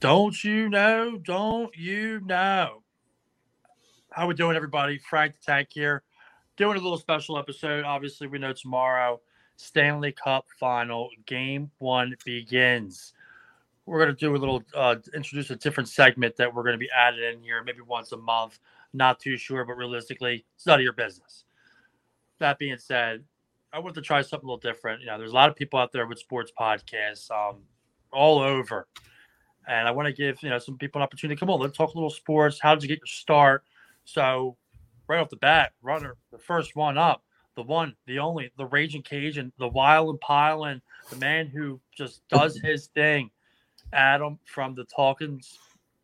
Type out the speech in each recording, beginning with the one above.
Don't you know? Don't you know? How we doing, everybody? Frank the Tank here, doing a little special episode. Obviously, we know tomorrow Stanley Cup Final Game One begins. We're gonna do a little uh, introduce a different segment that we're gonna be added in here, maybe once a month. Not too sure, but realistically, it's none of your business. That being said, I want to try something a little different. You know, there's a lot of people out there with sports podcasts, um, all over and I want to give you know some people an opportunity. Come on, let's talk a little sports. How did you get your start? So, right off the bat, runner, the first one up, the one, the only, the raging Cajun, the wild and piling, the man who just does his thing. Adam from the Talking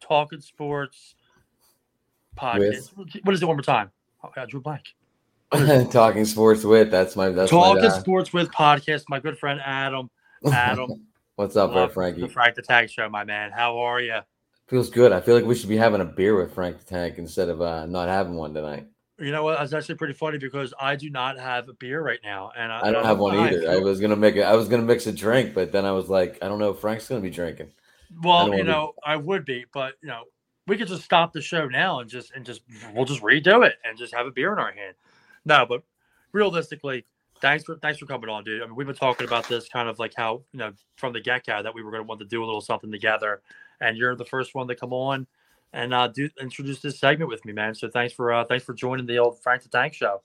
Talking Sports podcast. With. What is it one more time? Oh, I drew blank. Talking Sports with that's my that's Talking my, uh... Sports with podcast. My good friend Adam. Adam. What's up, there, Frankie? The Frank the Tank Show, my man. How are you? Feels good. I feel like we should be having a beer with Frank the Tank instead of uh, not having one tonight. You know what? It's actually pretty funny because I do not have a beer right now, and I, I don't, have one either. I, I was gonna make it. I was gonna mix a drink, but then I was like, I don't know if Frank's gonna be drinking. Well, you know, be... I would be, but you know, we could just stop the show now and just and just we'll just redo it and just have a beer in our hand. No, but realistically, thanks for thanks for coming on, dude. I mean, we've been talking about this kind of like how you know from the get go that we were going to want to do a little something together, and you're the first one to come on and uh, do introduce this segment with me, man. So thanks for uh, thanks for joining the old Frank the Tank show.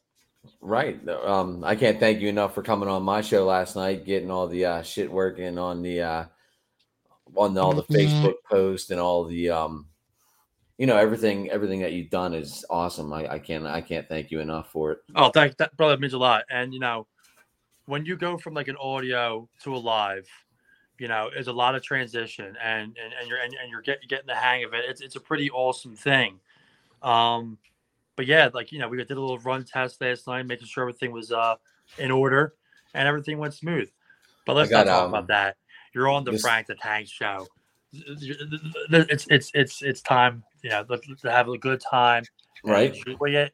Right. Um, I can't thank you enough for coming on my show last night, getting all the uh, shit working on the uh, on all the Facebook post and all the um, you know everything everything that you've done is awesome. I, I can't I can't thank you enough for it. Oh, thank that brother it means a lot. And you know, when you go from like an audio to a live, you know, it's a lot of transition and and, and you're and, and you're get, getting the hang of it. It's it's a pretty awesome thing. Um but yeah, like you know, we did a little run test last night, making sure everything was uh in order and everything went smooth. But let's got, not talk um, about that. You're on the this, Frank the Tank show. It's it's it's it's time yeah, let's have a good time. Right. Enjoy it.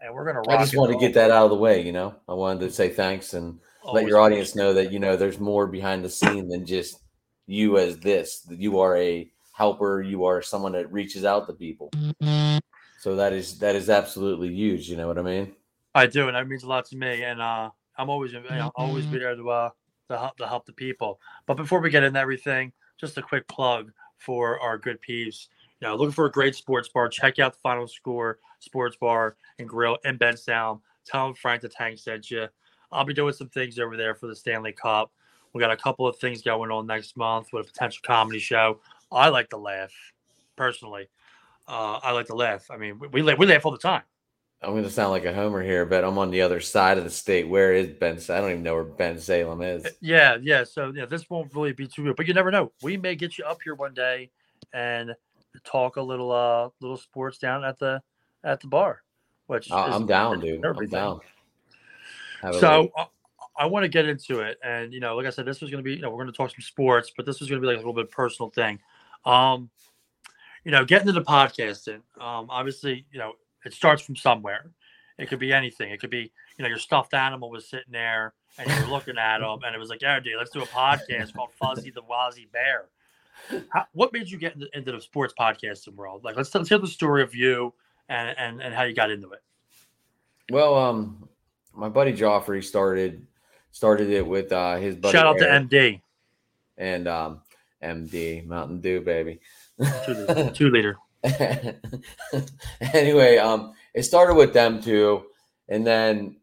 And we're gonna. I just want to get that out of the way. You know, I wanted to say thanks and Always let your audience know that you know there's more behind the scene than just you as this. You are a helper. You are someone that reaches out to people. So that is that is absolutely huge. You know what I mean? I do, and that means a lot to me. And uh, I'm always you know, always be there to uh, to help to help the people. But before we get into everything, just a quick plug for our good peeps you know, looking for a great sports bar, check out the Final Score Sports Bar and Grill in Benstown. Tell them Frank the Tank sent you. I'll be doing some things over there for the Stanley Cup. We got a couple of things going on next month with a potential comedy show. I like to laugh, personally. Uh, I like to laugh. I mean, we, we laugh, we laugh all the time. I'm going to sound like a homer here, but I'm on the other side of the state. Where is Ben? I don't even know where Bensalem is. Yeah, yeah. So yeah, this won't really be too good, but you never know. We may get you up here one day and talk a little uh little sports down at the at the bar. Which uh, I'm down, dude. I'm down. So uh, I want to get into it, and you know, like I said, this was going to be you know we're going to talk some sports, but this was going to be like a little bit personal thing. Um, you know, getting into podcasting. Um, obviously, you know, it starts from somewhere. It could be anything. It could be you know your stuffed animal was sitting there and you were looking at him, and it was like, yeah, dude, let's do a podcast called Fuzzy the Wazzy Bear. How, what made you get into, into, the sports podcasting world? Like, let's, let's hear the story of you and, and and how you got into it. Well, um, my buddy Joffrey started started it with uh, his buddy. Shout out Eric. to MD and um, MD Mountain Dew, baby. Two liter. Two liter. anyway, um, it started with them too, and then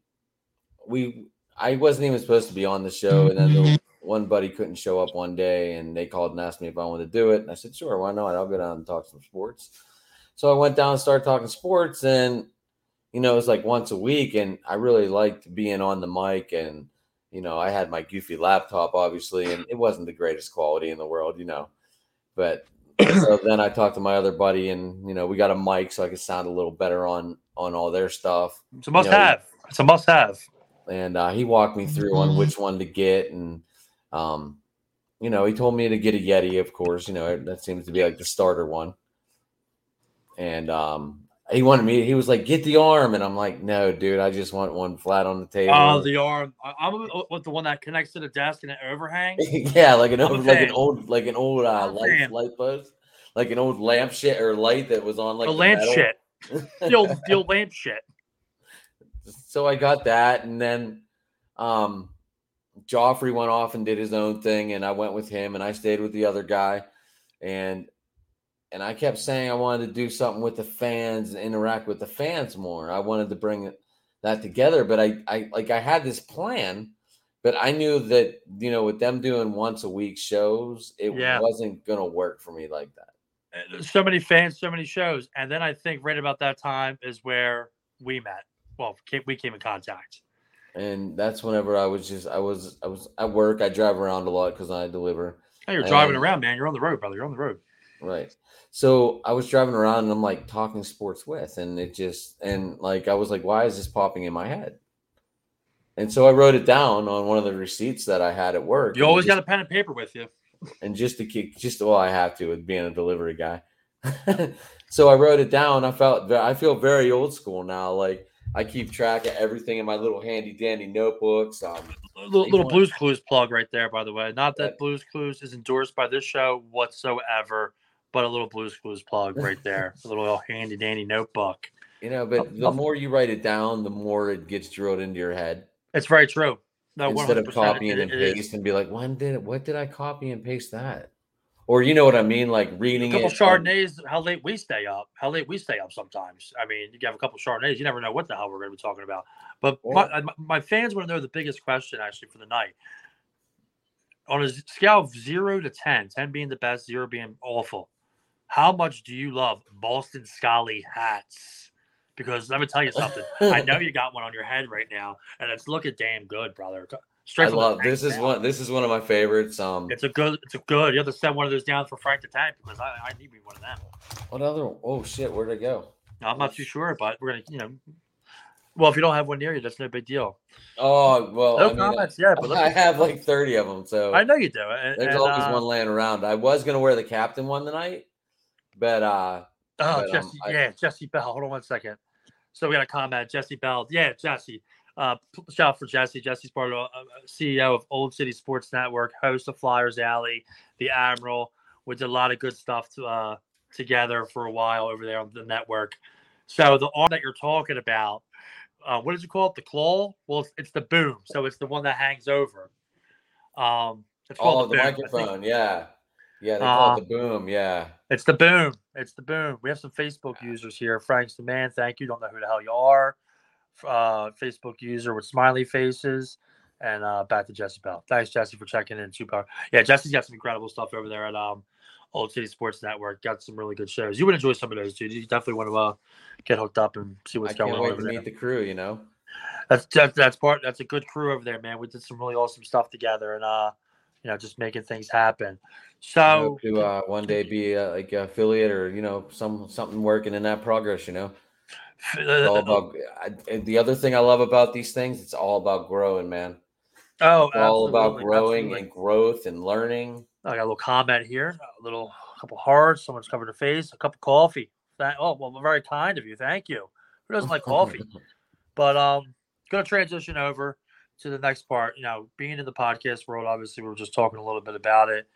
we. I wasn't even supposed to be on the show, and then the, one buddy couldn't show up one day and they called and asked me if I wanted to do it. And I said, sure, why not? I'll go down and talk some sports. So I went down and started talking sports and, you know, it was like once a week. And I really liked being on the mic. And, you know, I had my goofy laptop, obviously, and it wasn't the greatest quality in the world, you know. But so then I talked to my other buddy and, you know, we got a mic so I could sound a little better on on all their stuff. It's a must you know, have. It's a must have. And uh, he walked me through on which one to get and um, you know, he told me to get a Yeti, of course. You know, that seems to be like the starter one. And um, he wanted me. He was like, "Get the arm," and I'm like, "No, dude, I just want one flat on the table." Oh, the arm. I'm with the one that connects to the desk and it overhangs. yeah, like an old, like an old, like an old uh, light light post. like an old lamp shit or light that was on like the the lamp metal. shit. The old, the old lamp shit. so I got that, and then um Joffrey went off and did his own thing, and I went with him, and I stayed with the other guy, and and I kept saying I wanted to do something with the fans and interact with the fans more. I wanted to bring that together, but I I like I had this plan, but I knew that you know with them doing once a week shows, it Yeah. wasn't gonna work for me like that. So many fans, so many shows, and then I think right about that time is where we met. Well, we came in contact. And that's whenever I was just I was I was at work. I drive around a lot because I deliver. Hey, you're driving And- around, man. You're on the road, brother. You're on the road. Right. So I was driving around and I'm like talking sports with, and it just and like I was like, why is this popping in my head? And so I wrote it down on one of the receipts that I had at work. You always just, got a pen and paper with you. and just to keep just well, I have to with being a delivery guy. so I wrote it down. I felt I feel very old school now. Like I keep track of everything in my little handy dandy notebooks. Um, little, little Blues Clues plug right there, by the way. Not that. Blues Clues is endorsed by this show whatsoever, but a little Blues Clues plug right there. a little handy dandy notebook. you know, but the more you write it down, the more it gets drilled into your head. It's very true. No, instead of 100%, copying it- and it is. paste and be like, when did what did I copy and paste that? Or you know what I mean, like reading A couple Chardonnays, how late we stay up. How late we stay up sometimes. I mean, you have a couple Chardonnays, you never know what the hell we're going to be talking about. But my, uh, my, my fans want to know the biggest question actually for the night. On a scale of zero to 10, 10 being the best, zero being awful, how much do you love Boston Scally hats? Because let me tell you something. I know you got one on your head right now, and it's looking damn good, brother. Straight I love this is down. one this is one of my favorites. Um It's a good. It's a good. You have to send one of those down for Frank to Tank because I, I need me one of them. what other oh shit, where'd it go? No, I'm not too sure, but we're gonna, you know. Well, if you don't have one near you, that's no big deal. Oh well No I, mean, comments yet, but I have like 30 of them, so I know you do. And, there's and, always uh, one laying around. I was gonna wear the captain one tonight, but uh Oh, but, um, Jesse. I- yeah, Jesse Bell. Hold on one second. So we got a comment. Jesse Bell. Yeah, Jesse. Uh, shout out for Jesse. Jesse's part of uh, CEO of Old City Sports Network, host of Flyers Alley, the Admiral. We did a lot of good stuff to, uh, together for a while over there on the network. So the arm that you're talking about, uh, what did you call it? The claw? Well, it's, it's the boom. So it's the one that hangs over. Um, it's called oh the boom. Microphone, yeah. Yeah, they call Uh, it the boom, yeah. It's the boom. It's the boom. We have some Facebook users here. Frank's the man. Thank you. Don't know who the hell you are. Uh, Facebook user with smiley faces. And uh, back to Jesse Bell. Thanks, Jesse, for checking in. Two power. Yeah, Jesse's got some incredible stuff over there at um, Old City Sports Network. Got some really good shows. You would enjoy some of those, dude. You definitely want to uh, get hooked up and see what's can't going on wait to there. meet the crew, you know. That's, that's that's part. That's a good crew over there, man. We did some really awesome stuff together, and uh, you know, just making things happen. So to uh, one day be uh, like affiliate or you know some something working in that progress. You know, it's all about. I, the other thing I love about these things, it's all about growing, man. oh, all about growing absolutely. and growth and learning. I got a little comment here, a little couple hearts. Someone's covered their face, a cup of coffee. That oh well, very kind of you. Thank you. Who doesn't like coffee? But um, gonna transition over to the next part. You know, being in the podcast world, obviously, we were just talking a little bit about it.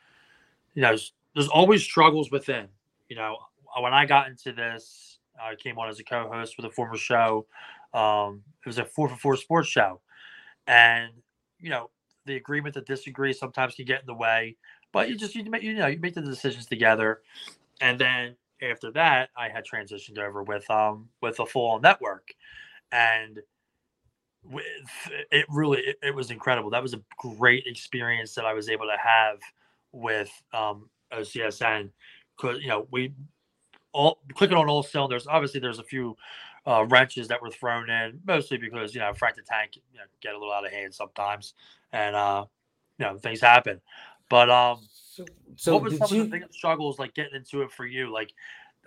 You know, there's, always struggles within. You know, when I got into this, I came on as a co-host with a former show. Um, it was a four for four sports show, and you know, the agreement to disagree sometimes can get in the way. But you just you make you know you make the decisions together, and then after that, I had transitioned over with um with a full network, and with it really it, it was incredible. That was a great experience that I was able to have with um OCSN because you know we all clicking on all cylinders. Obviously, there's a few uh, wrenches that were thrown in, mostly because you know Frank the Tank you know, get a little out of hand sometimes, and uh, you know things happen. But um, So, so what was some you? of the biggest struggles like getting into it for you? Like,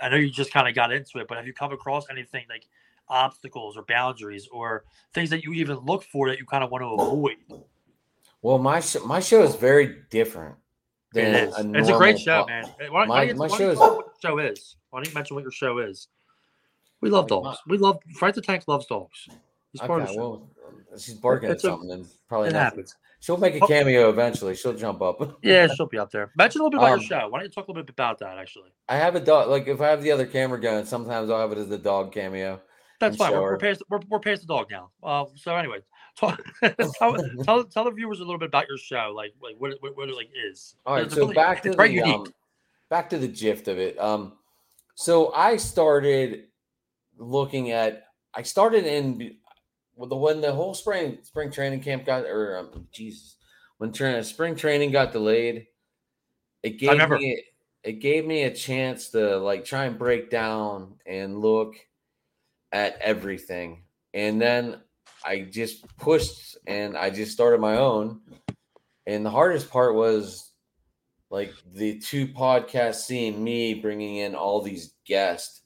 I know you just kind of got into it, but have you come across anything like obstacles or boundaries or things that you even look for that you kind of want to avoid? Well, my sh- my show is very different. It than is. It's a great show, man. Why, don't- why my- you- my why show is- what your show is? Why don't you mention what your show is? We love dogs. We love Frank the Tank loves dogs. He's part of the show. well, she's barking at It's a- something, and probably it nothing. happens. She'll make a Oh. cameo eventually. She'll jump up. Yeah, she'll be up there. Mention a little bit about Um, your show. Why don't you talk a little bit about that? Actually, I have a dog. Like if I have the other camera going, sometimes I'll have it as the dog cameo. That's fine. We're, we're past we're, we're past the dog now. Uh, so anyway, talk, tell, tell tell the viewers a little bit about your show, like like what what, what it like is. All right, It's so really- back to the unique. um, back to the gist of it. Um, so I started looking at. I started in well, the when the whole spring spring training camp got or um, Jesus when tra- spring training got delayed. It gave me it gave me a chance to like try and break down and look at everything, and then I just pushed and I just started my own. And the hardest part was like the two podcasts seeing me bringing in all these guests.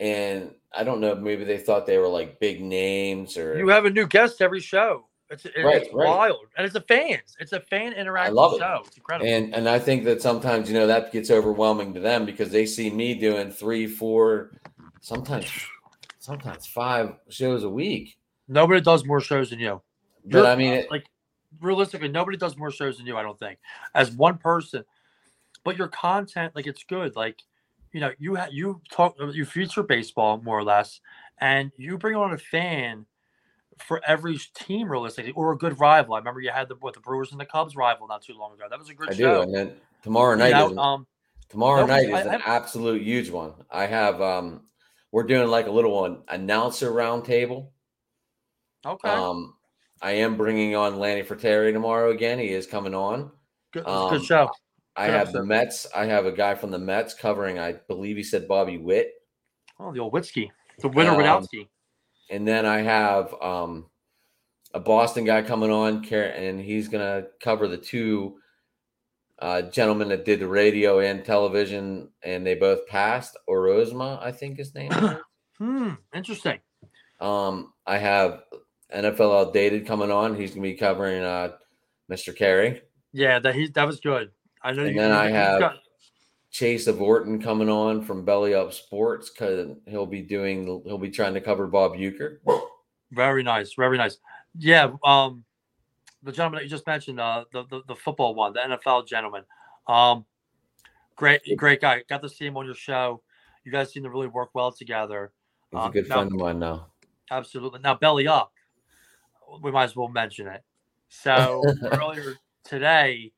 And I don't know, maybe they thought they were like big names or You have a new guest every show. It's, it- Right, it's right. wild, and it's a fans. It's a fan interactive love it. show. It's incredible. and and I think that sometimes you know that gets overwhelming to them because they see me doing three, four, sometimes sometimes five shows a week. Nobody does more shows than you. But You're- I mean, it, like realistically, nobody does more shows than you. I don't think as one person, but your content, like it's good. Like you know, you ha- you talk, you feature baseball more or less, and you bring on a fan for every team realistically, or a good rival. I remember you had the what the Brewers and the Cubs rival not too long ago. That was a good show. I do. And then tomorrow You night know, is an- um, Tomorrow No, night I- is an I- absolute huge one. I have um we're doing like a little one announcer roundtable. okay, Um I am bringing on Lanny Ferteri tomorrow again. He is coming on. good, um, good show. I Good have the. Mets. I have a guy from the Mets covering, I believe he said Bobby Witt. Oh, the old Witzky, the winner um. And then I have um a Boston guy coming on, and he's gonna cover the two uh, gentlemen that did the radio and television, and they both passed. Orozma, I think his name. Hmm, interesting. Um, I have NFL Outdated coming on. He's gonna be covering uh, Mr. Carey. Yeah, that he that was good. I know. And you- then I have- got- Chase of Orton coming on from Belly Up Sports because he'll be doing. He'll be trying to cover Bob Uecker. Very nice, very nice. Yeah, um, the gentleman that you just mentioned, uh, the, the the football one, the NFL gentleman, um, great, great guy. Got to see him on your show. You guys seem to really work well together. He's a Um, good now- friend of mine now. Absolutely. Now, belly up, we might as well mention it. So earlier today,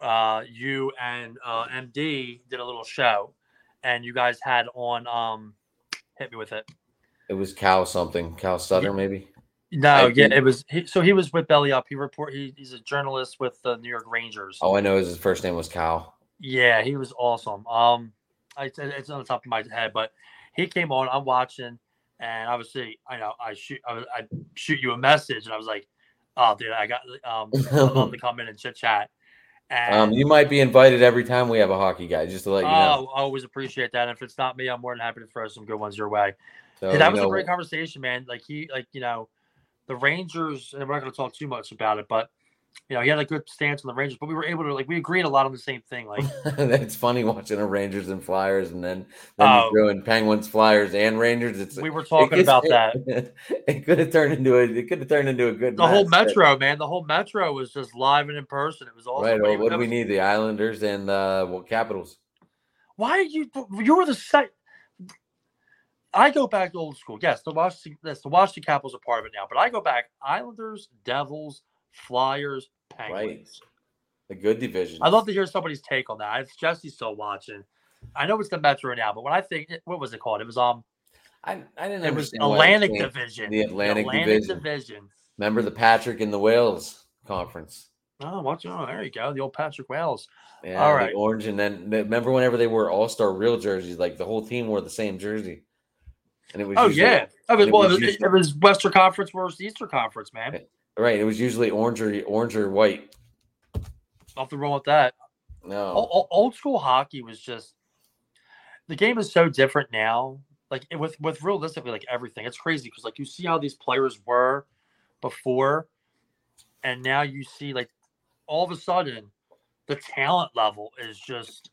uh, you and uh, MD did a little show, and you guys had on. Um, hit me with it. It was Cal something, Cal Sutter maybe. No, I yeah, did- it was. He, so he was with Belly Up. He report. He, he's a journalist with the New York Rangers. Oh, I know his first name was Cal. Yeah, he was awesome. Um, I, it's- it's on the top of my head, but he came on. I'm watching, and obviously, I know I shoot. I, I shoot you a message, and I was like, "Oh, dude, I got um, I'd love to come in and chit chat." And Um, you might be invited every time we have a hockey guy, just to let you know. oh, I always appreciate that. And if it's not me, I'm more than happy to throw some good ones your way. So, that was know, a great conversation, man. Like he, like you know, the Rangers, and we're not going to talk too much about it, but you know, he had a good stance on the Rangers. But we were able to, like, we agreed a lot on the same thing. Like, it's funny watching a Rangers and Flyers, and then then Oh. you throw in Penguins, Flyers, and Rangers. It's we were talking gets- about that. It could have turned into a. It could have turned into a good. The whole match, but- Metro, man, the whole Metro was just live and in person. It was awesome. Right. Well, what do we need? The Islanders and uh, well, Capitals. Why did you? You were the. I go back to old school. Yes, the Washington, yes, the Washington Capitals are part of it now. But I go back: Islanders, Devils, Flyers, Penguins. The good division. I'd love to hear somebody's take on that. If Jesse's still watching, I know it's the Metro now, but when I think, what was it called? It was um, I, I didn't it was understand why it Atlantic. Division. the Atlantic Division. Division. Remember the Patrick and the Wales conference. Oh, watch! Oh, there you go. The old Patrick Wells. Yeah, All the orange, and then remember whenever they wore All Star real jerseys, like the whole team wore the same jersey, and it was Oh usually- yeah, oh, it was, it well, was it was, usually- it was Western Conference versus Eastern Conference, man. right. It was usually orange or orange or white. Nothing wrong with that. No, O- old school hockey was just the game is so different now. Like it- with with realistically like everything, it's crazy because like you see how these players were before, and now you see like all of a sudden the talent level is just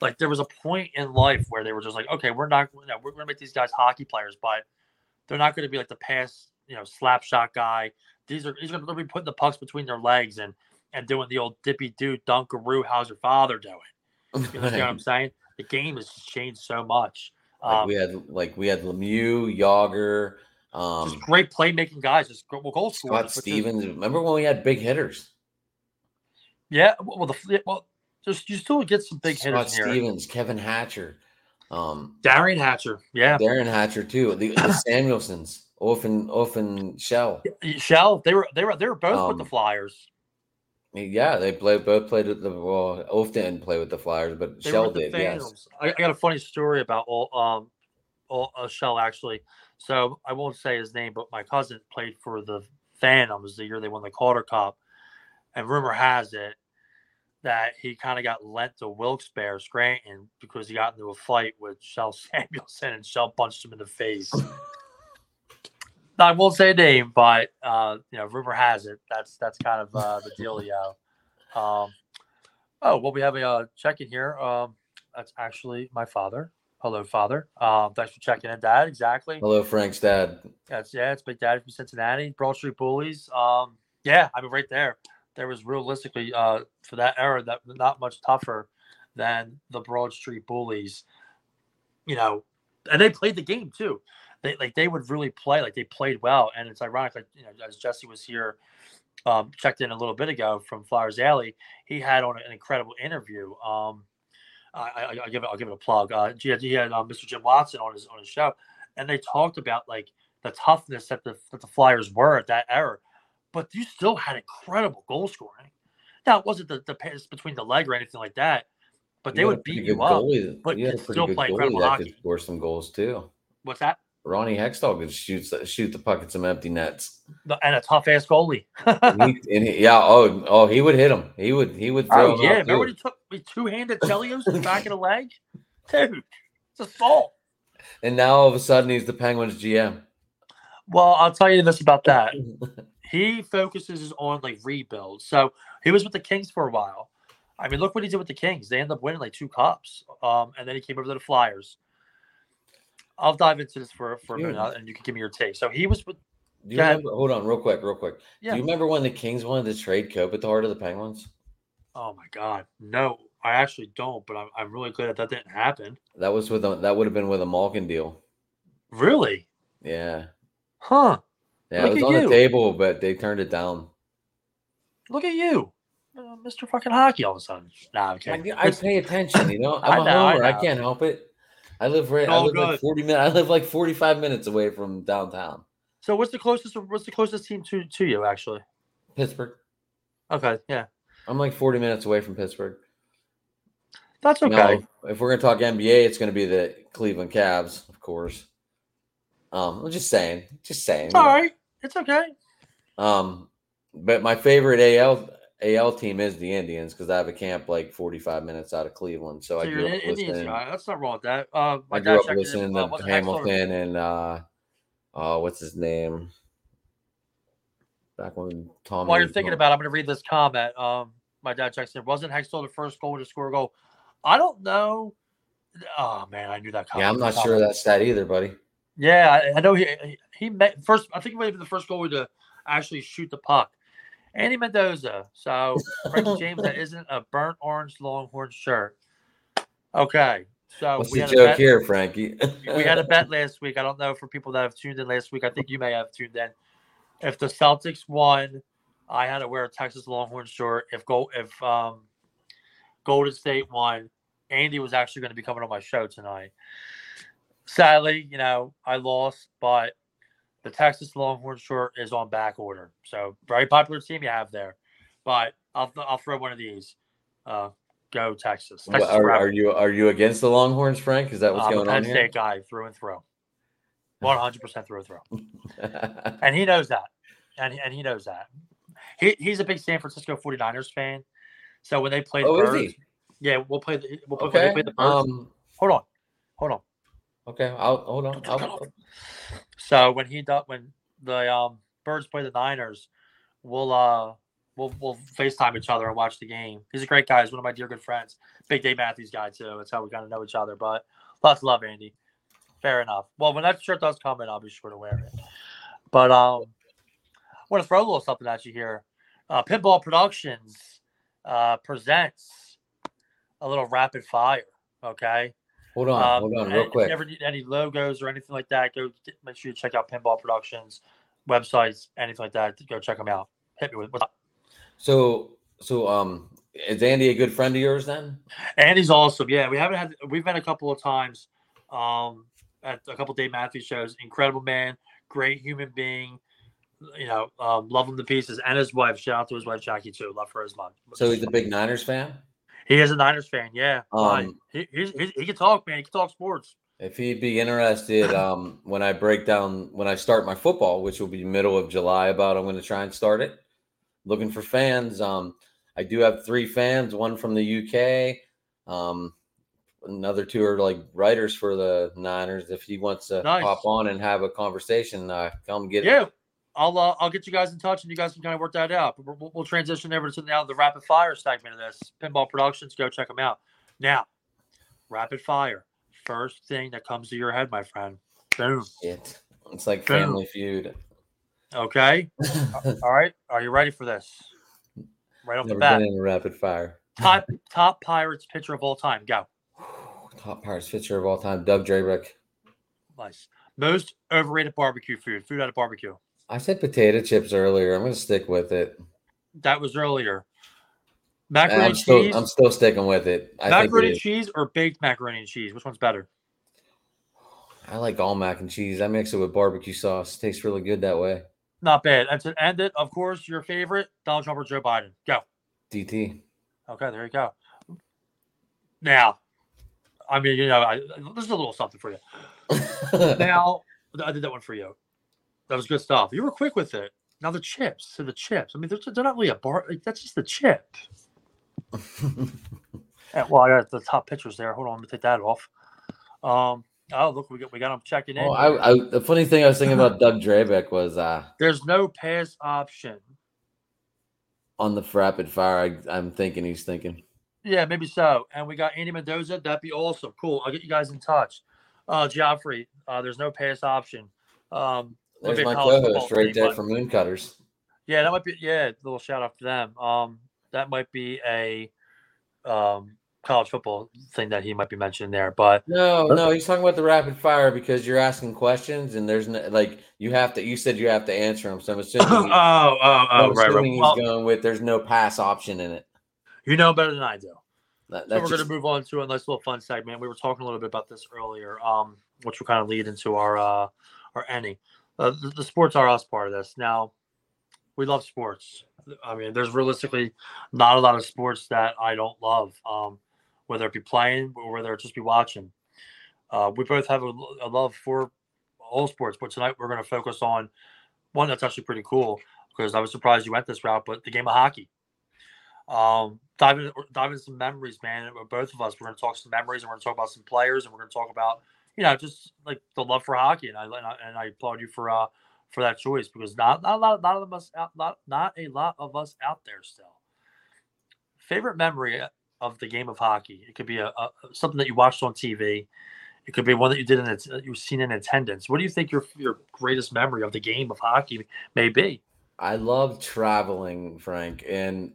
like there was a point in life where they were just like, okay, we're not, you know, we're going to make these guys hockey players, but they're not going to be like the past, you know, slap shot guy, these are these are going to be putting the pucks between their legs and and doing the old dippy doo dunkaroo. How's your father doing? You understand what I'm saying? The game has changed so much. Like Um, we had like we had Lemieux, Jagr, um, just great playmaking guys. Just well, goal Scott scorers. which is- Stevens. Remember when we had big hitters? Yeah. Well, the well, just you still get some big Scott hitters here. Stevens, Kevin Hatcher, um, Derian Hatcher. Yeah. Darren Hatcher too. The, the Samuelsons, Offen, Offen Kjell. Kjell. They were they were they were both with Um, the Flyers. Yeah, they played both played with the well. Ulf didn't play with the Flyers, but They Kjell with did. Yes. I, I got a funny story about all um all, uh, Kjell actually. So I won't say his name, but my cousin played for the Phantoms the year they won the Calder Cup, and rumor has it that he kind of got lent to Wilkes-Barre Scranton because he got into a fight with Kjell Samuelsson and Kjell punched him in the face. I won't say a name, but uh, you know, rumor has it that's that's kind of uh, the dealio. Um, oh, well, we have a uh, check-in here. Um, that's actually my father. Hello, father. Um, thanks for checking in, Dad. Exactly. Hello, Frank's dad. That's yeah, it's Big Daddy from Cincinnati, Broad Street Bullies. Um, yeah, I mean, right there, there was realistically uh for that era that not much tougher than the Broad Street Bullies. You know, and they played the game too. They like they would really play, like they played well. And it's ironic, like you know, as Jesse was here, um, checked in a little bit ago from Flyers Alley, he had on an incredible interview. Um, I, give it, I'll give it a plug. Uh, he had, he had uh, Mr. Jim Watson on his on his show, and they talked about like the toughness that the that the Flyers were at that era, but you still had incredible goal scoring. Now it wasn't the, the pass between the leg or anything like that, but they You had a would beat you good up. goalie- but you could still play incredible hockey. could score some goals too. What's that? Ronnie Hextall could shoot shoot the puck at some empty nets. And a tough ass goalie. And he, and he- yeah, oh, oh, he would hit him. He would, he would oh, throw oh him yeah, remember when he took me two handed Chelios in the back of the leg, dude. It's assault. And now all of a sudden he's the Penguins GM. Well, I'll tell you this about that. he focuses on like rebuild. So he was with the Kings for a while. I mean, look what he did with the Kings. They ended up winning like two cups. Um, and then he came over to the Flyers. I'll dive into this for for a minute, Dude. and you can give me your take. So he was with Do you remember? Hold on, real quick, real quick. Yeah. Do you remember when the Kings wanted to trade Kopitar to the heart of the Penguins? oh my god, no, I actually don't, but I'm I'm really glad that that didn't happen. That was with a, that would have been with a Malkin deal. Really? Yeah, Huh? Yeah, Look it was on you. the table, but they turned it down. Look at you, uh, Mr. Fucking Hockey. All of a sudden, nah, I. I pay attention, you know. I'm I a know, I homer. I, know. can't help it. I live right. I live like forty minutes. I live like forty-five minutes away from downtown So what's the closest? What's the closest team to to you actually? Pittsburgh. Okay, yeah, I'm like forty minutes away from Pittsburgh. that's okay. If we're gonna talk NBA, it's gonna be the Cleveland Cavs, of course. Um, I'm just saying, just saying. All right. It's okay. Um, but my favorite AL AL team is the Indians because I have a camp like 45 minutes out of Cleveland. So, So I grew up Indians listening. guy. That's not wrong with that. Uh, my I dad grew up in, listening uh, to wasn't Hamilton and uh, uh, what's his name? Back when Tom. While you're thinking about, it, I'm going to read this comment. Um, my dad checks in. Wasn't Hextall the first goal to score a goal? I don't know. Oh man, I knew that. Comment. Yeah, I'm not sure that's that either, buddy. Yeah, I, I know he he- he met first. I think he might have been the first goalie to actually shoot the puck. Andy Mendoza. So Frankie James, that isn't a burnt orange Longhorn shirt. Okay, so What's we the had, a joke bet, here, Frankie? we had a bet last week. I don't know for people that have tuned in last week. I think you may have tuned in. If the Celtics won, I had to wear a Texas Longhorn shirt. If go if um Golden State won, Andy was actually going to be coming on my show tonight. Sadly, you know, I lost, but the Texas Longhorn shirt is on back order. So very popular team you have there. But I'll I'll throw one of these. Uh, go Texas. Texas are, are you are you against the Longhorns, Frank? Is that what's I'm going a Penn on State here? guy through and through. One hundred percent through and through. And he knows that. And, and he knows that. He, he's a big San Francisco 49ers fan. So when they play the Oh, is Birds, he? yeah, we'll play the we'll play, okay. play the Birds. Um. hold on. Hold on. Okay. I'll hold on. I'll, So when he does when the um Birds play the Niners, we'll uh we'll we'll FaceTime each other and watch the game. He's a great guy. He's one of my dear good friends. Big Dave Matthews guy too. That's how we kind of know each other. But lots of love, Andy. Fair enough. Well, when that shirt does come in, I'll be sure to wear it. But um, want to throw a little something at you here. Uh, Pinball Productions uh, presents a little rapid fire. Okay. Hold on, Um, hold on, real if you quick. ever need any logos or anything like that, go get- make sure you check out Pinball Productions websites, anything like that. Go check them out. Hit me with what's up. So, so um, is Andy a good friend of yours then? Andy's awesome. Yeah, we haven't had we've met a couple of times um at a couple Dave Matthews shows. Incredible man, great human being. You know, um, love him to pieces, and his wife. Shout out to his wife Jackie too. Love her as much. So he's a big Niners fan. He is a Niners fan. Yeah? Um, he, he he can talk, man. He can talk sports. If he'd be interested, um, when I break down when I start my football, which will be middle of July, about I'm going to try and start it. Looking for fans. Um, I do have three fans. One from the UK. Um, another two are like writers for the Niners. If he wants to Nice. hop on and have a conversation, uh, come get Yeah, I'll uh, I'll get you guys in touch, and you guys can kind of work that out. But we'll- we'll, transition over to now the rapid fire segment of this. Pinball Productions, go check them out. Now, rapid fire. First thing that comes to your head, my friend. Boom. it. It's like Boom. Family Feud. Okay. All right. Are you ready for this? Right off the bat. been in rapid fire. Top top Pirates pitcher of all time. Go. Top Pirates pitcher of all time, Doug Drabek. Nice. Most overrated barbecue food. Food out of barbecue. I said potato chips earlier. I'm going to stick with it. That was earlier. Macaroni I'm still, cheese. I'm still sticking with it. I think macaroni it and cheese or baked macaroni and cheese. Which one's better? I like all mac and cheese. I mix it with barbecue sauce. Tastes really good that way. Not bad. And to end it, of course, your favorite, Donald Trump or Joe Biden. Go. DT. Okay, there you go. Now, I mean, you know, I, this is a little something for you. Now, I did that one for you. That was good stuff. You were quick with it. Now the chips. So the chips. I mean, they're, they're not really a bar. Like, that's just the chip. Yeah, well, I got the top pictures there. Hold on, let me take that off. Um. Oh, look, we got we got them checking in. oh, I, I, the funny thing I was thinking about Doug Drabek was uh, There's no pass option. on the rapid fire. I, I'm thinking he's thinking. Yeah, maybe so. And we got Andy Mendoza. That'd be awesome. Cool. I'll get you guys in touch. Uh, Geoffrey, uh, there's no pass option. Um, There's my co-host right there but- from Moon Yeah, that might be. Yeah, little shout out to them. Um, that might be a um college football thing that he might be mentioning there. But No, no, he's talking about the rapid fire because you're asking questions and there's no like you have to. You said you have to answer them, so I'm oh, assuming. oh, he- oh, I'm right, assuming right. he's Well, going with there's no pass option in it. you know better than I do. That, So we're just- going to move on to a nice little fun segment. We were talking a little bit about this earlier, um, which will kind of lead into our uh, our any. Uh, the, the sports are us part of this. Now, we love sports. I mean, there's realistically not a lot of sports that I don't love, um, whether it be playing or whether it just be watching. Uh, we both have a, a love for all sports, but tonight we're going to focus on one that's actually pretty cool because I was surprised you went this route, but the game of hockey um dive into some memories man both of us we're going to talk some memories and we're going to talk about some players and we're going to talk about you know just like the love for hockey and i and i, applaud you for uh for that choice because not not a lot not of us out not not a lot of us out there still. Favorite memory of the game of hockey? It could be a, a something that you watched on tv it could be one that you did in it you've seen in attendance. What do you think your your greatest memory of the game of hockey may be? I love traveling, Frank, and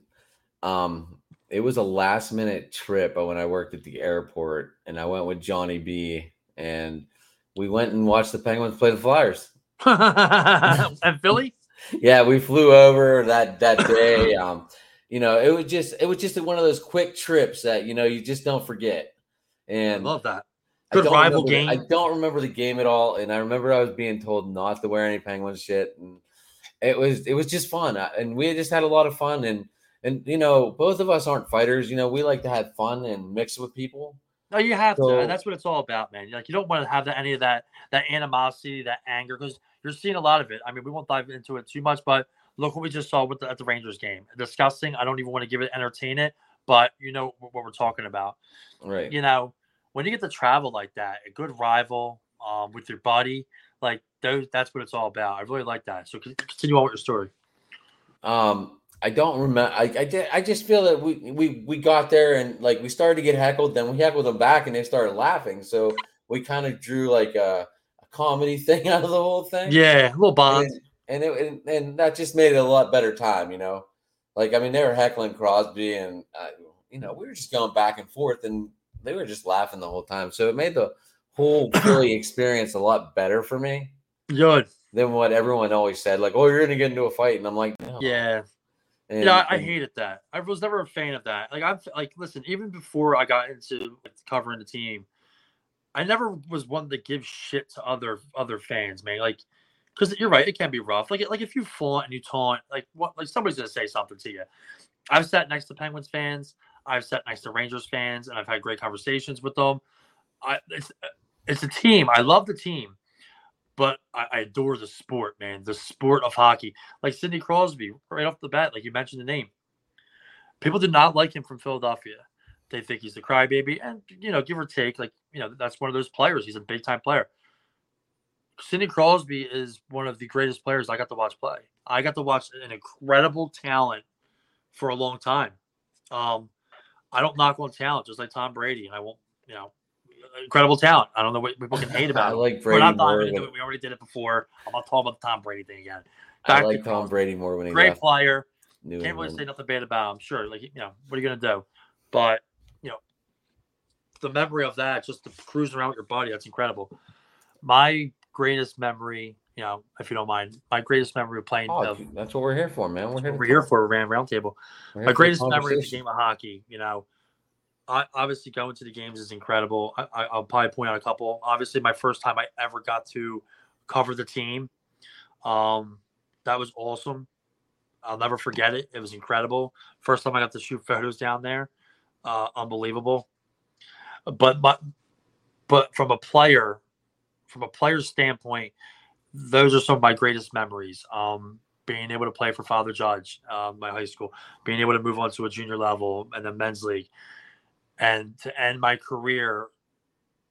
um, it was a last minute trip when I worked at the airport, and I went with Johnny B, and we went and watched the Penguins play the Flyers. and philly Yeah, we flew over that that day. Um, you know, it was just it was just one of those quick trips that you know you just don't forget. i And love that Good rival remember game. I don't remember the game at all, and I remember I was being told not to wear any Penguins shit, and it was it was just fun, and we just had a lot of fun, and and you know both of us aren't fighters, you know we like to have fun and mix with people. No, you have to, and that's what it's all about, man. Like you don't want to have that, any of that that animosity, that anger, because you're seeing a lot of it. I mean, we won't dive into it too much, but look what we just saw with the, at the Rangers game. Disgusting. I don't even want to give it entertain it, but you know what what we're talking about. Right. You know, when you get to travel like that, a good rival um, with your buddy, like those, that's what it's all about. I really like that. So continue on with your story. Um, I don't remember. I, I did. I just feel that we we we got there and like we started to get heckled. Then we heckled them back, and they started laughing. So we kind of drew like a, a comedy thing out of the whole thing. Yeah, a little bond. And, and it and, and that just made it a lot better time, you know. Like I mean, they were heckling Crosby, and uh, you know we were just going back and forth, and they were just laughing the whole time. So it made the whole Philly experience a lot better for me Good. than what everyone always said. Like, oh, you're gonna get into a fight, and I'm like, no. Yeah. And, yeah, I, I hated that. I was never a fan of that. Like I'm like, listen, even before I got into like, covering the team, I never was one to give shit to other other fans, man. Like, because you're right, it can be rough. Like, like if you flaunt and you taunt, like what, like somebody's gonna say something to you. I've sat next to Penguins fans. I've sat next to Rangers fans, and I've had great conversations with them. I, it's it's a team. I love the team, but I, I adore the sport, man. The sport of hockey. Like Sidney Crosby, right off the bat, like you mentioned the name. People did not like him from Philadelphia. They think he's the crybaby, and you know, give or take, like you know, that's one of those players. He's a big time player. Sidney Crosby is one of the greatest players I got to watch play. I got to watch an incredible talent for a long time. Um, I don't knock on talent, just like Tom Brady, and I won't, you know, incredible talent. I don't know what people can hate about. I him. like We're not more. it. We already did it before. I'm not talking about the Tom Brady thing again. I Back to like Tom Brady more when he Great left player. New Can't really say nothing bad about him. Sure, like you know, what are you gonna do? But you know, the memory of that, just the cruising around with your buddy, that's incredible. My greatest memory, you know, if you don't mind, my greatest memory of playing. Oh, of, that's what we're here for, man. We're here, we're here for a round roundtable. My greatest memory of the game of hockey, you know, I, obviously going to the games is incredible. I, I, I'll probably point out a couple. Obviously, my first time I ever got to cover the team, um, that was awesome. I'll never forget it. It was incredible. First time I got to shoot photos down there, uh, unbelievable. But my, but from a player, from a player's standpoint, those are some of my greatest memories. Um, being able to play for Father Judge, um, my high school, being able to move on to a junior level and then men's league, and to end my career,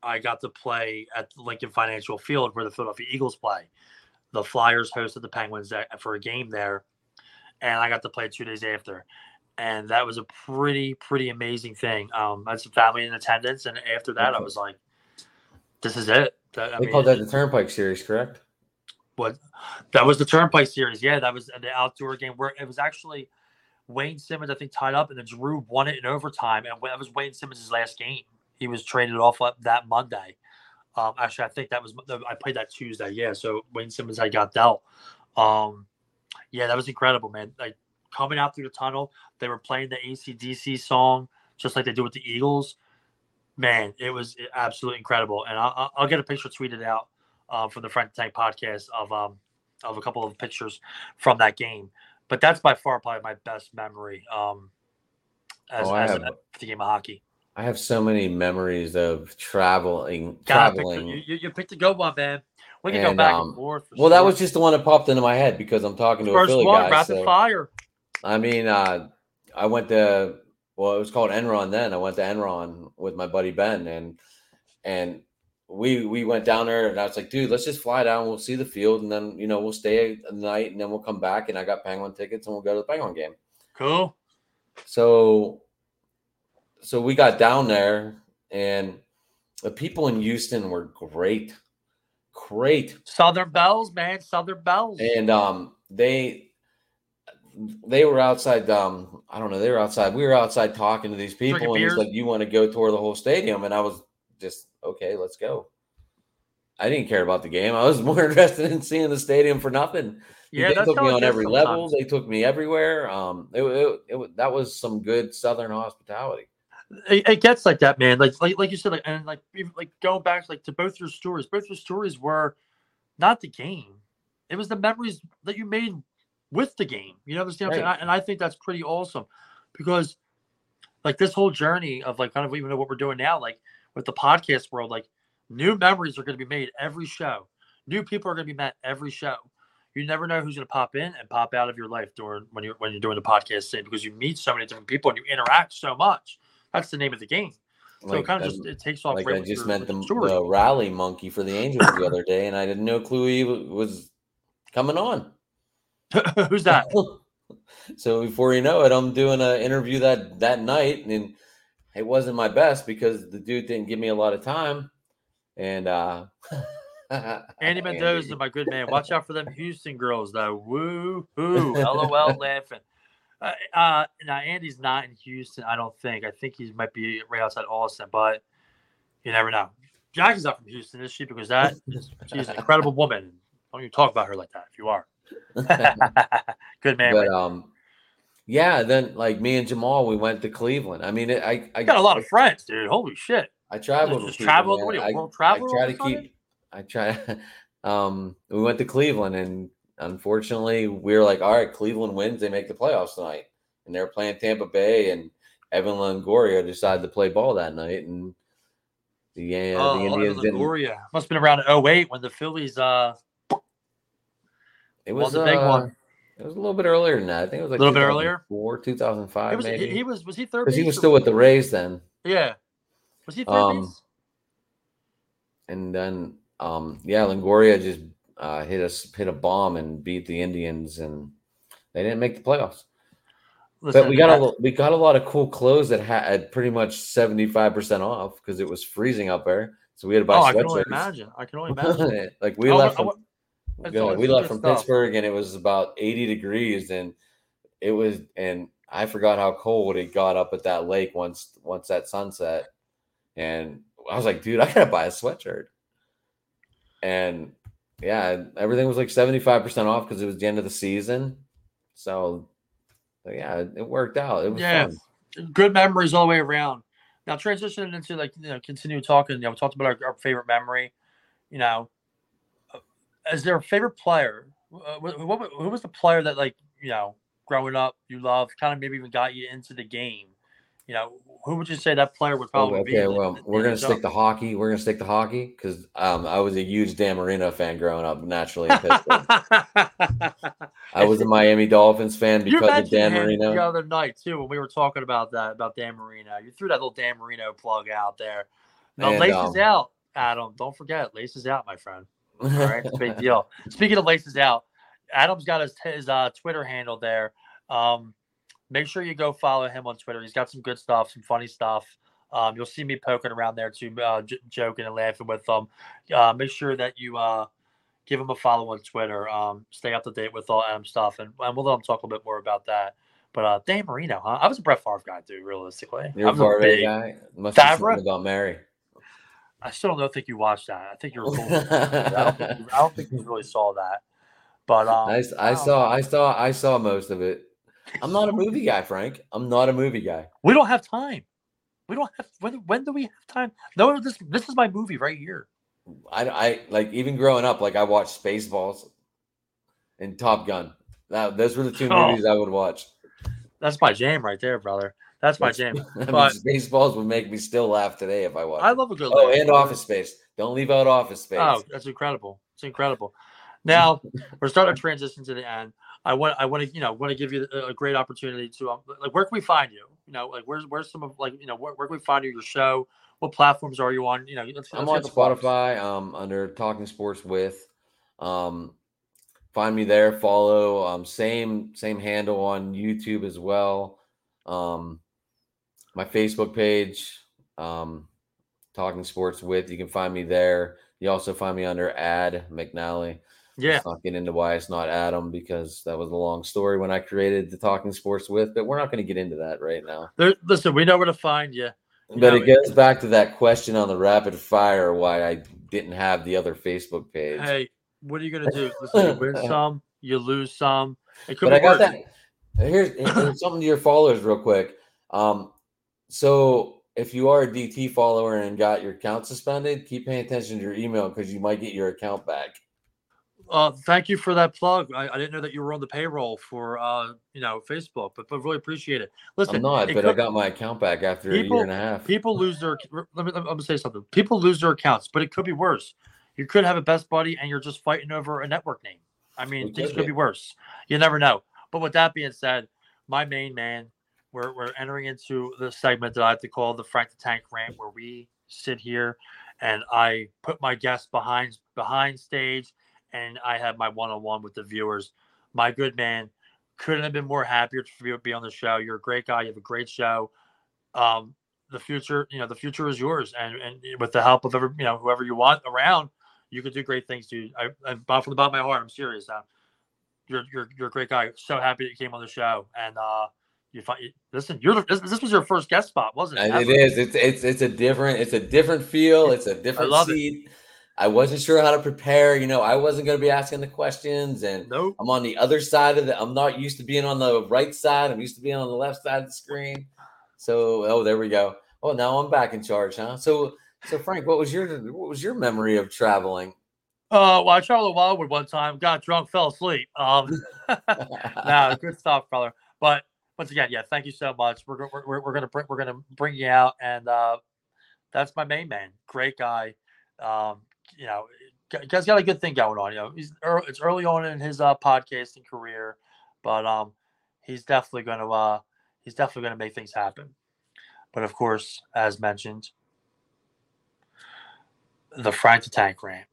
I got to play at the Lincoln Financial Field where the Philadelphia Eagles play. The Flyers hosted the Penguins for a game there, and I got to play two days after, and that was a pretty pretty amazing thing. Um, I had some family in attendance, and after that, I was like, "This is it." That, I They mean, called that the Turnpike Series, correct? what that was the Turnpike series. Yeah, that was the outdoor game where it was actually Wayne Simmonds, I think, tied up, and then Drew won it in overtime, and that was Wayne Simmonds' last game. He was traded off that Monday. Um, actually, I think that was I played that Tuesday. Yeah, so Wayne Simmonds had got dealt. Um, yeah, that was incredible, man. Like coming out through the tunnel, they were playing the ACDC song just like they do with the Eagles. Man, it was absolutely incredible, and I'll, I'll- get a picture tweeted out uh, from the Front Tank podcast of um of a couple of pictures from that game. But that's by far probably my best memory um as, Oh, as have- a, the game of hockey. I have so many memories of traveling, Gotta pick the- you, you, picked a good one, man. We can go back um, and forth. for Well, that was just the one that popped into my head because I'm talking to a first Philly one, guy. rapid so- fire. I mean, uh, I went to well, it was called Enron then. I went to Enron with my buddy Ben, and and we we went down there, and I was like, dude, let's just fly down. We'll see the field, and then you know we'll stay a night, and then we'll come back. And I got Penguin tickets, and we'll go to the Penguin game. Cool. So, so we got down there, and the people in Houston were great, great. Southern Belles, man. Southern Belles. and um they they were outside um i don't know they were outside we were outside talking to these people Drinking and he's like you want to go tour the whole stadium and i was just okay let's go i didn't care about the game i was more interested in seeing the stadium for nothing yeah, they took me on every level they took me everywhere um it, it, it, that was some good southern hospitality it, it gets like that, man. Like like like you said, like and like even, like going back like to both your stories. Both your stories were not the game; it was the memories that you made with the game. You know, understand? what I'm saying? Right. I- And I think that's pretty awesome because like this whole journey of like kind of even what we're doing now, like with the podcast world, like new memories are going to be made every show. New people are going to be met every show. You never know who's going to pop in and pop out of your life during when you're when you're doing the podcast thing because you meet so many different people and you interact so much. That's the name of the game. So it kind of just it takes off. like right i just met the, the rally monkey for the angels the other day and i didn't know clue he was coming on Who's that? so before you know it, I'm doing an interview that that night, and it wasn't my best because the dude didn't give me a lot of time, and uh, Andy Mendoza, my good man. Watch out for them Houston girls, though. Woo hoo. LOL laughing. Uh, uh, now, Andy's not in Houston, I don't think. I think he might be right outside Austin, but you never know. Jackie's not from Houston, is she? Because that she's an incredible woman. Don't you talk about her like that if you are. good man. But um, yeah. Then like me and Jamal, we went to Cleveland. I mean, it, I I You got a lot of friends, dude. Holy shit. I traveled. Just traveled? What are you, I- world traveler I try to a keep. I try. Um, we went to Cleveland, and unfortunately, we were like, "All right, Cleveland wins. They make the playoffs tonight." And they're playing Tampa Bay, and Evan Longoria decided to play ball that night, and the, uh, Oh, the Indians didn't. Must have been around 08 when the Phillies uh It was the big uh, one. It was a little bit earlier than that. I think it was like a Little bit earlier? four, two thousand five. He was, he, maybe. he was was he third Because he was still with the Rays then. Yeah. Was he third Um, base? and then um yeah longoria just uh hit us hit a bomb and beat the indians and they didn't make the playoffs Listen, but we got a we got a lot of cool clothes that had pretty much 75% off because it was freezing up there so we had to buy Oh, I can only imagine. I can only imagine. like we I left wa- I from, wa- That's yeah, always we left from stuff. pittsburgh and it was about 80 degrees and it was and i forgot how cold it got up at that lake once once that sunset and i was like dude i gotta buy a sweatshirt and yeah everything was like 75% off because it was the end of the season so so yeah it, worked out it was Yeah. fun Good memories all the way around. Now transitioning into like you know continue talking. You know, we talked about our, our favorite memory. You know, is there a favorite player? Uh, wh- wh- what, who was the player that like you know growing up you loved, kind of maybe even got you into the game? You know, who would you say that player would probably be? okay in the- well we're gonna stick to hockey we're gonna stick to hockey because um, i was a huge dan marino fan growing up naturally i was a miami dolphins fan because of dan marino the other night too when we were talking about that about Dan Marino. You threw that little Dan Marino plug out there. Now And, laces um, out, Adam. Don't forget laces out, my friend. All right, big deal. Speaking of laces out, Adam's got his his uh, Twitter handle there. Um, make sure you go follow him on Twitter. He's got some good stuff, some funny stuff. Um, you'll see me poking around there too, uh, j- joking and laughing with them. Uh, make sure that you uh, give him a follow on Twitter. Um, stay up to date with all Adam stuff, and, and we'll let him talk a little bit more about that. But uh, Dan Marino, huh? I was a Brett Favre guy, dude. Realistically, You're I a was a Favre big. guy must Favre? about mary I still don't think you watched that. I think you were. I don't think you, I don't think you really saw that. But um, I, I saw. I saw I saw most of it. I'm not a movie guy, Frank. I'm not a movie guy. We don't have time. We don't have. When, when do we have time? No, this this is my movie right here. I, I like even growing up, like I watched Spaceballs and Top Gun. That those were the two Oh. movies I would watch. That's my jam right there, brother. That's my jam. I mean, But- Spaceballs would make me still laugh today if I watched. I love a good. Oh, laugh. and Office Space. Don't leave out Office Space. Oh, that's incredible. It's incredible. Now we're starting to transition to the end. I want I want to you know want to give you a, a great opportunity to um, like where can we find you? You know like where's where's some of like you know where, where can we find you? Your show? What platforms are you on? You know, let's, I'm let's on hit the plugs. Spotify. Um, under Talking Sports with. Um, find me there. Follow. Um, same same handle on YouTube as well. Um, my Facebook page. Um, Talking Sports with. You can find me there. You also find me under Ad McNally. Yeah, Let's not get into why it's not Adam because that was a long story when I created the Talking Sports with, but we're not going to get into that right now. there, listen, we know where to find you. You But it goes back to that question on the rapid fire why I didn't have the other Facebook page. Hey, what are you gonna do? Listen, you win some, you lose some. It could but I got worse. that. Here's, here's something to your followers, real quick. Um, so if you are a DT follower and got your account suspended, keep paying attention to your email because you might get your account back. Uh, thank you for that plug. I, I didn't know that you were on the payroll for uh, you know, Facebook, but but really appreciate it. Listen, I'm not, but I got my account back after a year and a half. people lose their. Let me, let me say something. People lose their accounts, but it could be worse. You could have a best buddy, and you're just fighting over a network name. I mean, It things could could be. be worse. You never know. But with that being said, my main man, we're we're entering into the segment that I have to call the Frank the Tank rant, where we sit here and I put my guests behind behind stage, and I have my one on one with the viewers. My good man, couldn't have been more happier to be on the show. You're a great guy. You have a great show. Um, the future, you know, the future is yours, and and with the help of every, you know, whoever you want around, You could do great things, dude. I, I, from the bottom of my heart, I'm serious. Now. You're, you're, you're a great guy. So happy that you came on the show. And uh, you find listen. You're the, this, this was your first guest spot, wasn't it? It is. It's it's it's a different. It's a different feel. It's a different I seat. It. I wasn't sure how to prepare. You know, I wasn't going to be asking the questions, and nope. I'm on the other side of the. I'm not used to being on the right side. I'm used to being on the left side of the screen. So, oh, there we go. Oh, now I'm back in charge, huh? So, so Frank, what was your what was your memory of traveling? Uh, well, I traveled a Wildwood one time, got drunk, fell asleep. Um, no, good stuff, brother. But once again, yeah, thank you so much. We're we're, we're gonna bring we're gonna bring you out, and uh, that's my main man, great guy. Um, you know, guy's got a good thing going on. You know, he's early, it's early on in his uh, podcasting career, but um, he's definitely gonna uh, he's definitely gonna make things happen. But of course, as mentioned, the Frank the Tank rant.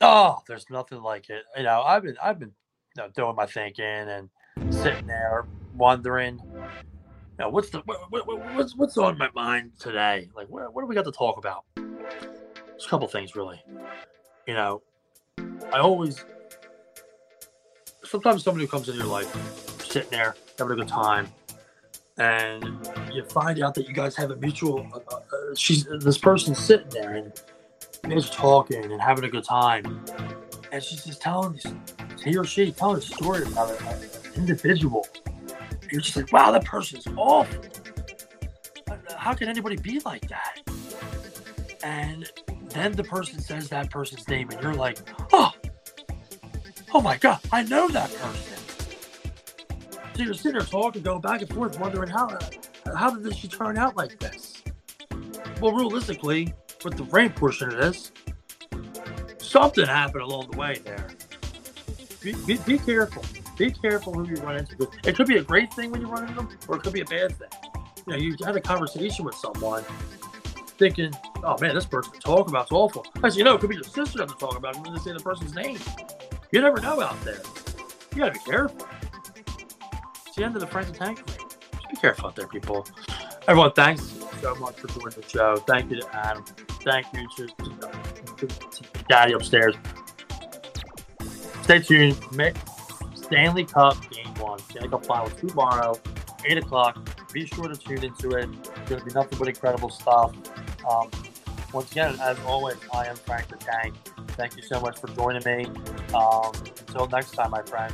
Oh, there's nothing like it. You know, I've been I've been you know, doing my thinking and sitting there wondering, you know, what's the what, what, what's what's on my mind today? Like, what, what do we got to talk about? There's a couple things really. You know, I always sometimes somebody who comes into your life, sitting there having a good time, and you find out that you guys have a mutual. Uh, uh, uh she's this person's sitting there and guys talking and having a good time, and she's just telling he or she telling a story about an individual. You're just like, wow, that person's awful. Uh, how can anybody be like that? And then the person says that person's name, and you're like, oh, oh my god, I know that person. So you're sitting there talking, going back and forth, wondering how uh, how did she turn out like this? Well, realistically, with the rain portion of this, something happened along the way there be, be, be, careful. Be careful who you run into. It could be a great thing when you run into them, or it could be a bad thing. You know, you had a conversation with someone thinking, oh man, this person to talk about's awful. As you know, it could be your sister that talk about and when they say the person's name. You never know out there. You gotta be careful. It's the end of the Frank the Tank. Just be careful out there, people. Everyone, thanks so much for joining the show. Thank you to Adam. Thank you to, to, to Daddy upstairs stay tuned. Stanley Cup Game One, Stanley Cup Final tomorrow, eight o'clock. Be sure to tune into it. It's going to be nothing but incredible stuff. Um, once again, as always, I am Frank the Tank. Thank you so much for joining me. Um, until next time, my friend.